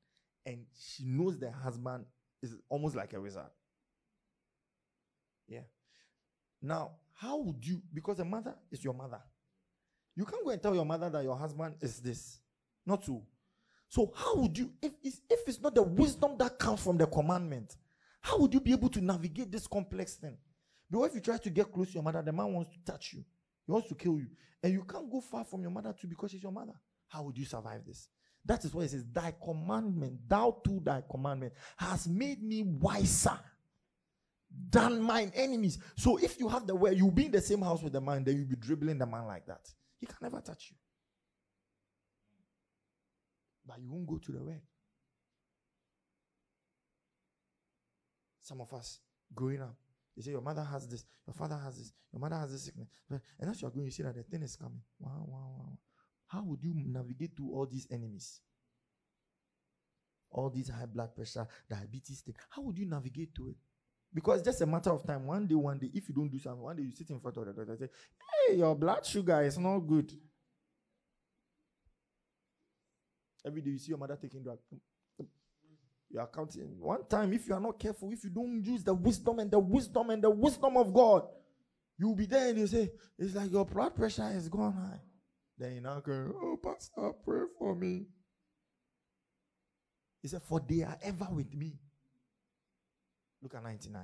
And she knows the husband is almost like a wizard. Yeah. Now, how would you, because the mother is your mother, you can't go and tell your mother that your husband is this. Not so. So how would you, if it's, if it's not the wisdom that comes from the commandment, how would you be able to navigate this complex thing? Because if you try to get close to your mother, the man wants to touch you. He wants to kill you. And you can't go far from your mother too because she's your mother. How would you survive this? That is why it says, Thy commandment, thou to thy commandment, has made me wiser than mine enemies. So if you have the word, you'll be in the same house with the man, then you'll be dribbling the man like that. He can never touch you. But you won't go to the word. Some of us growing up, they say your mother has this, your father has this, your mother has this sickness. And as you're going, you see that the thing is coming. Wow, wow, wow. How would you navigate through all these enemies? All these high blood pressure, diabetes thing. How would you navigate to it? Because it's just a matter of time. One day, one day, if you don't do something, one day you sit in front of the doctor and say, Hey, your blood sugar is not good. Every day you see your mother taking drugs. You are counting. One time, if you are not careful, if you don't use the wisdom and the wisdom and the wisdom of God, you'll be there and you say, It's like your blood pressure is gone high. Then you now go, Oh, Pastor, pray for me. He said, For they are ever with me. Look at 99.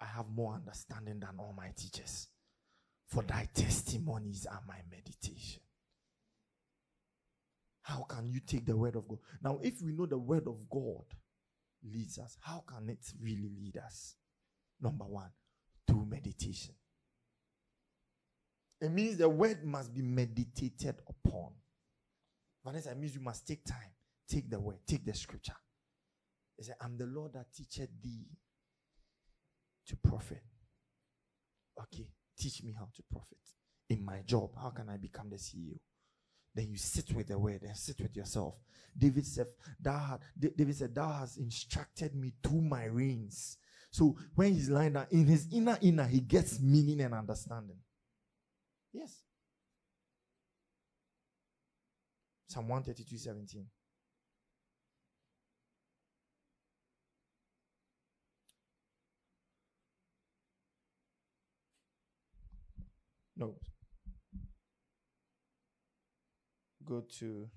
I have more understanding than all my teachers. For thy testimonies are my meditation. How can you take the word of God? Now, if we know the word of God leads us, how can it really lead us? Number one, through meditation. It means the word must be meditated upon. Vanessa, it means you must take time. Take the word, take the scripture. He said, I'm the Lord that teacheth thee to profit. Okay, teach me how to profit. In my job, how can I become the CEO? Then you sit with the word and sit with yourself. David said, Thou David said, Thou instructed me to my reins. So when he's lying down, in his inner inner, he gets meaning and understanding. Yes. Psalm 132, 17. No. Go to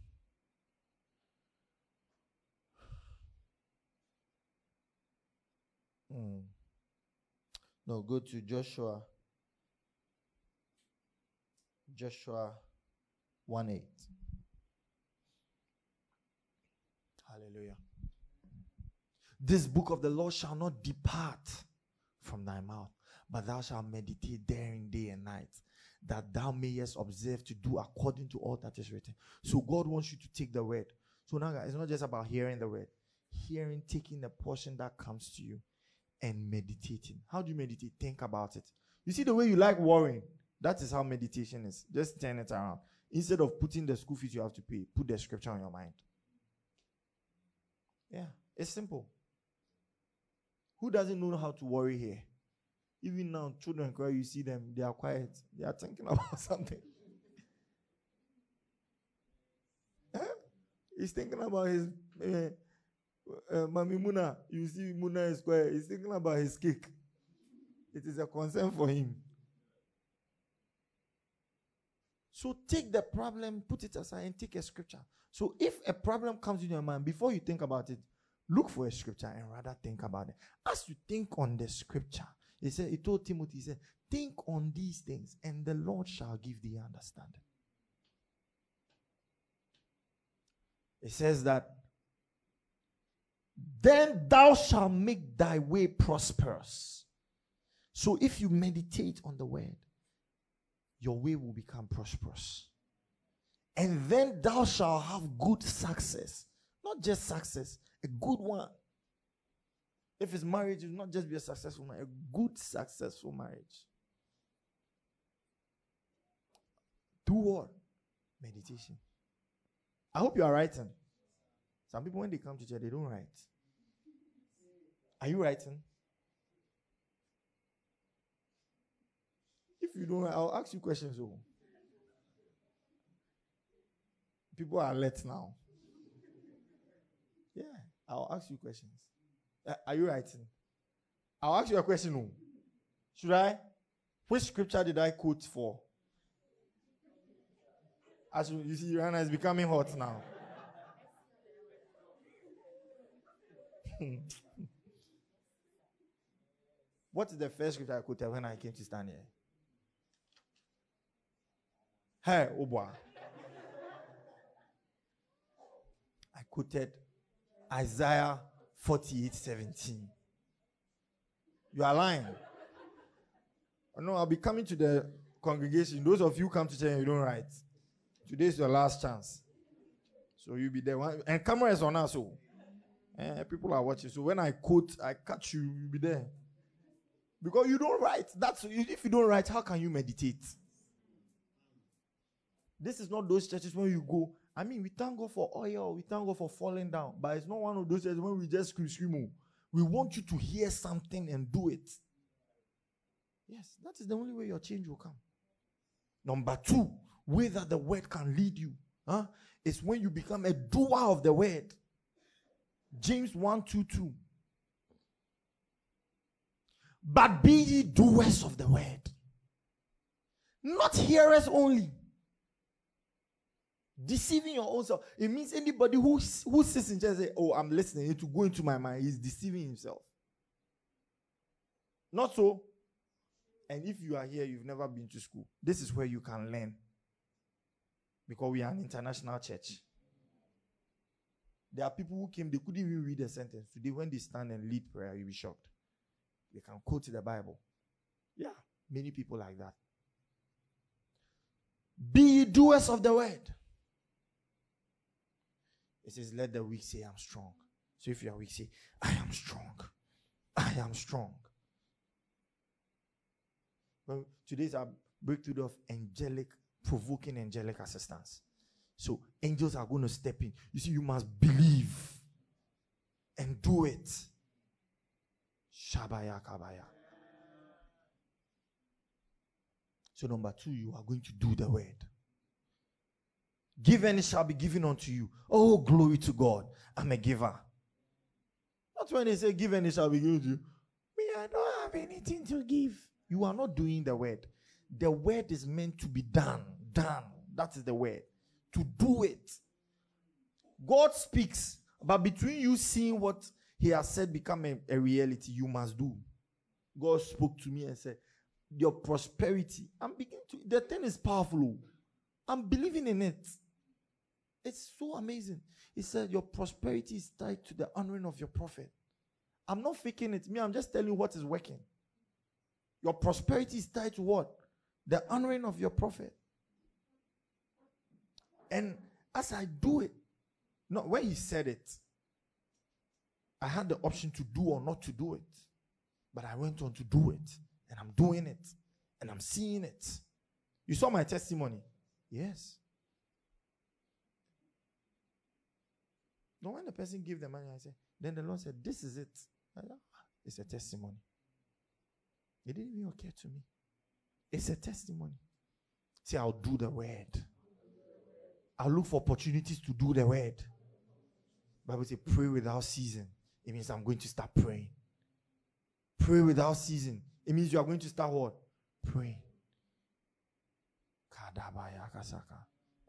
Hmm. No, go to Joshua Joshua 1 8. Hallelujah. This book of the law shall not depart from thy mouth, but thou shalt meditate therein day and night, that thou mayest observe to do according to all that is written. So God wants you to take the word. So now, it's not just about hearing the word, hearing, taking the portion that comes to you and meditating. How do you meditate? Think about it. You see the way you like worrying. That is how meditation is. Just turn it around. Instead of putting the school fees you have to pay, put the scripture on your mind. Yeah, it's simple. Who doesn't know how to worry here? Even now, children cry, you see them, they are quiet. They are thinking about something. huh? He's thinking about his uh, uh, Mami Muna. You see, Muna is quiet. He's thinking about his cake. It is a concern for him. So take the problem, put it aside, and take a scripture. So if a problem comes in your mind, before you think about it, look for a scripture and rather think about it. As you think on the scripture, he said, he told Timothy, he said, think on these things, and the Lord shall give thee understanding. It says that then thou shalt make thy way prosperous. So if you meditate on the word, your way will become prosperous. And then thou shalt have good success. Not just success, a good one. If it's marriage, it will not just be a successful marriage, a good, successful marriage. Do what? Meditation. I hope you are writing. Some people, when they come to church, they don't write. Are you writing? If you don't, I'll ask you questions. Oh. People are alert now. Yeah, I'll ask you questions. Uh, are you writing? I'll ask you a question. Oh. Should I? Which scripture did I quote for? As you, see, Rihanna is becoming hot now. what is the first scripture I quoted when I came to stand here? Hey, boy. I quoted Isaiah 48 17. You are lying. No, I'll be coming to the congregation. Those of you come to church and you don't write. Today's your last chance. So you'll be there. And camera is on us. So eh, people are watching. So when I quote, I catch you, you'll be there. Because you don't write. That's if you don't write, how can you meditate? This is not those churches where you go. I mean, we thank God for oil, we thank God for falling down, but it's not one of those churches when we just scream, scream. Oh. We want you to hear something and do it. Yes, that is the only way your change will come. Number two, that the word can lead you huh, is when you become a doer of the word. James 1 2 2. But be ye doers of the word, not hearers only. Deceiving your own self. It means anybody who, who sits in church and Oh, I'm listening to go into my mind, he's deceiving himself. Not so. And if you are here, you've never been to school, this is where you can learn. Because we are an international church. There are people who came, they couldn't even read a sentence. Today, when they stand and lead prayer, you'll be shocked. They can quote the Bible. Yeah, many people like that. Be doers of the word. It says, Let the weak say, I'm strong. So if you are weak, say, I am strong. I am strong. Well, today's our breakthrough of angelic, provoking angelic assistance. So angels are going to step in. You see, you must believe and do it. Shabaya kabaya. So, number two, you are going to do the word. Give and it shall be given unto you. Oh, glory to God. I'm a giver. Not when they say give and it shall be given to you. Me, I don't have anything to give. You are not doing the word. The word is meant to be done. Done. That is the word. To do it. God speaks, but between you seeing what He has said become a, a reality, you must do. God spoke to me and said, Your prosperity. I'm beginning to, the thing is powerful. Oh. I'm believing in it. It's so amazing. He said, Your prosperity is tied to the honoring of your prophet. I'm not faking it. Me, I'm just telling you what is working. Your prosperity is tied to what? The honoring of your prophet. And as I do it, no, when he said it, I had the option to do or not to do it. But I went on to do it. And I'm doing it. And I'm seeing it. You saw my testimony? Yes. No, when the person gave the money, I said, then the Lord said, This is it. Said, ah, it's a testimony. It didn't even occur to me. It's a testimony. See, I'll do the word. I'll look for opportunities to do the word. Bible says, pray without season. It means I'm going to start praying. Pray without season. It means you are going to start what? Praying.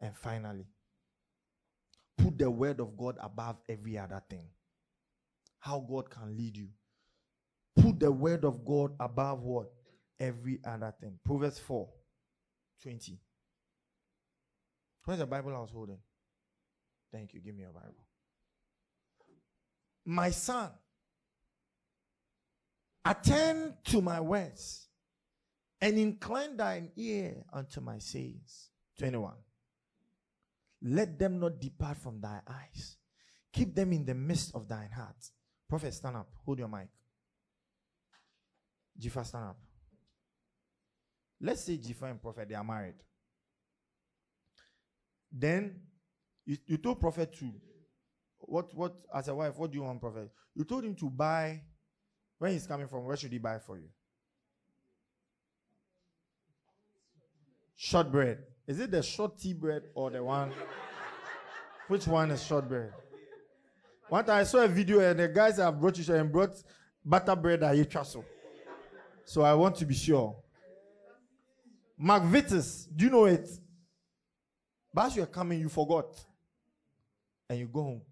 And finally, put the word of God above every other thing. How God can lead you. Put the word of God above what? Every other thing. Proverbs 4 20. Where's the Bible I was holding? Thank you. Give me your Bible. My son, attend to my words and incline thine ear unto my sayings. 21. Let them not depart from thy eyes. Keep them in the midst of thine heart. Prophet, stand up. Hold your mic. Jifa, stand up. Let's say Jifa and Prophet, they are married. Then you, you told Prophet to what what as a wife, what do you want, Prophet? You told him to buy when he's coming from, where should he buy for you? Short bread. Is it the short tea bread or the one? Which one is short bread? One time I saw a video and the guys have brought you and brought butter bread at Yetraso. So I want to be sure. McVitie's, do you know it? But as you're coming, you forgot. And you go home.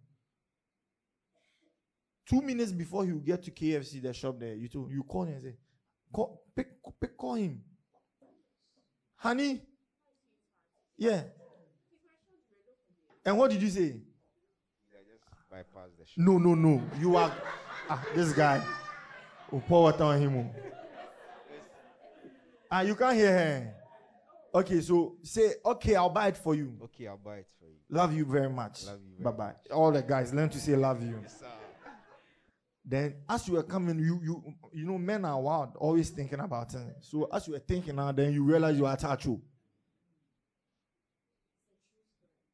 Two minutes before you get to KFC, the shop there, you, told, you call him and say, call, pick, pick, call him. Honey, Yeah. And what did you say? bypass the show. No, no, no. You are ah, this guy. Oh, pour water on him. oh. Ah, you can't hear her. Okay, so say, okay, I'll buy it for you. Okay, I'll buy it for you. Love you very much. Love you Bye bye. All the guys learn to say love you. Yes, sir. Then as you were coming, you you you know, men are wild, always thinking about it. So as you were thinking now, then you realize you are attached. oh.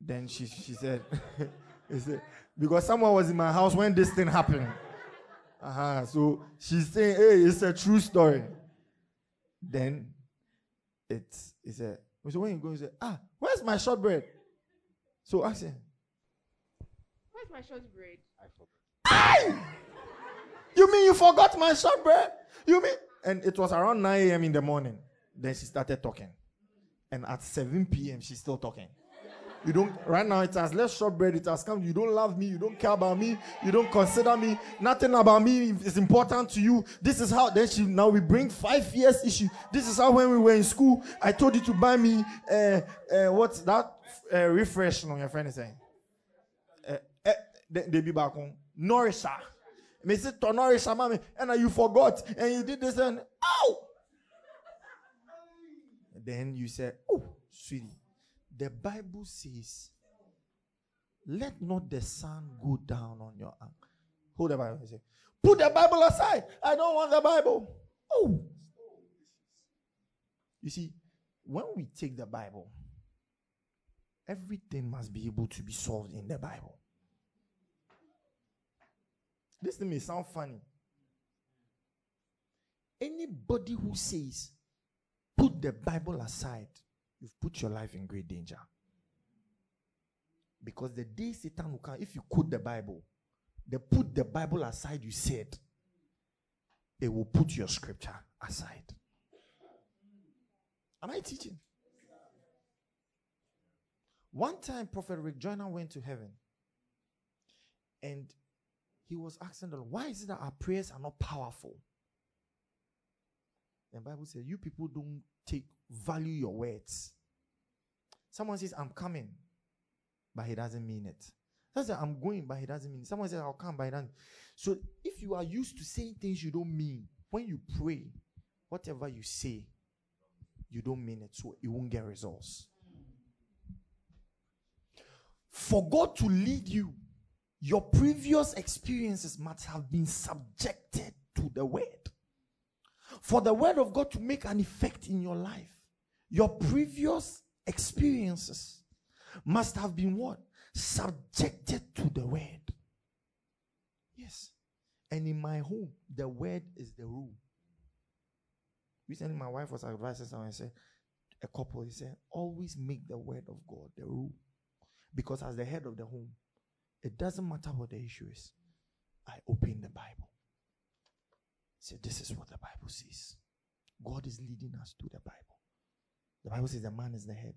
Then she she said, he said, because someone was in my house when this thing happened. Uh-huh. So she's saying, hey, it's a true story. Then it's he said, so when you go, he said, ah, where's my shortbread? So I said, Where's my shortbread? I forgot. You mean you forgot my shortbread? You mean? And it was around 9 a.m. in the morning. Then she started talking. And at 7 p.m., she's still talking. You don't, right now it has less shortbread, it has come. You don't love me, you don't care about me, you don't consider me. Nothing about me is important to you. This is how, then she, now we bring five years issue. This is how when we were in school, I told you to buy me, uh, uh, what's that? Uh, refresh, no, your friend is saying. Uh, uh, they, they be back on. Nourisher. Me say to nourisher, mommy, and you forgot, and you did this, and ow! Then you said, oh, sweetie, the Bible says, let not the sun go down on your anger. Hold the Bible say, put the Bible aside. I don't want the Bible. Oh. You see, when we take the Bible, everything must be able to be solved in the Bible. This thing may sound funny. Anybody who says, put the Bible aside, you've put your life in great danger. Because the day Satan will come, if you quote the Bible, they put the Bible aside, you said, it will put your scripture aside. Am I teaching? One time, Prophet Rick Joyner went to heaven and he was asking the Lord, why is it that our prayers are not powerful? The Bible says, you people don't take value your words. Someone says, I'm coming, but he doesn't mean it. Someone says, I'm going, but he doesn't mean it. Someone says, I'll come, but he doesn't. So if you are used to saying things you don't mean, when you pray, whatever you say, you don't mean it, so it won't get results. For God to lead you, your previous experiences must have been subjected to the word. For the word of God to make an effect in your life, your previous experiences must have been what? Subjected to the word. Yes. And in my home, the word is the rule. Recently, my wife was advising someone and said, a couple, he said, always make the word of God the rule. Because as the head of the home, it doesn't matter what the issue is. I open the Bible. Say, this is what the Bible says. God is leading us to the Bible. The Bible says the man is the head.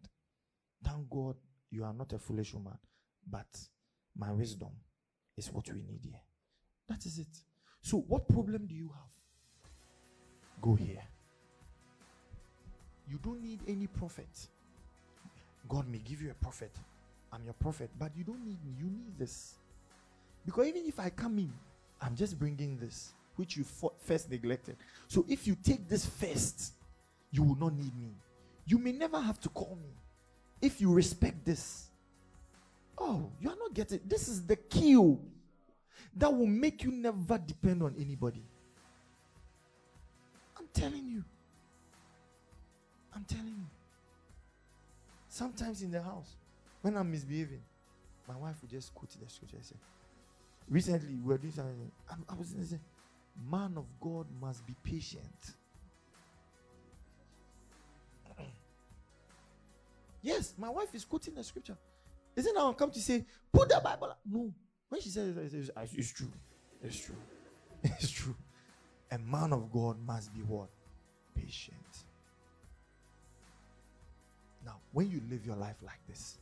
Thank God you are not a foolish woman, but my wisdom is what we need here. That is it. So, what problem do you have? Go here. You don't need any prophet. God may give you a prophet. I'm your prophet, but you don't need me. You need this. Because even if I come in, I'm just bringing this, which you first neglected. So if you take this first, you will not need me. You may never have to call me. If you respect this, oh, you are not getting this is the key oh, that will make you never depend on anybody. I'm telling you. I'm telling you. Sometimes in the house, when I'm misbehaving, my wife would just quote the scripture and say, Recently, we were doing something. I, I was saying, Man of God must be patient. Yes, my wife is quoting the scripture. Isn't now come to say, Put the Bible. up." No. When she says it's, it's, true. It's true. It's true. A man of God must be what? Patient. Now, when you live your life like this,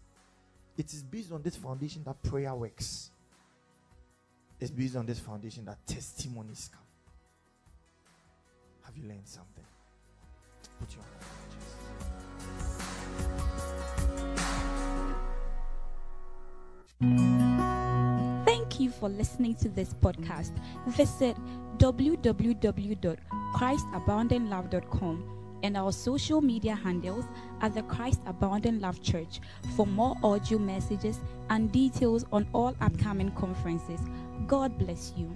it is based on this foundation that prayer works. It's based on this foundation that testimonies come. Have you learned something? Put your Thank you for listening to this podcast. Visit www.christaboundinglove.com and our social media handles at the Christ Abounding Love Church for more audio messages and details on all upcoming conferences. God bless you.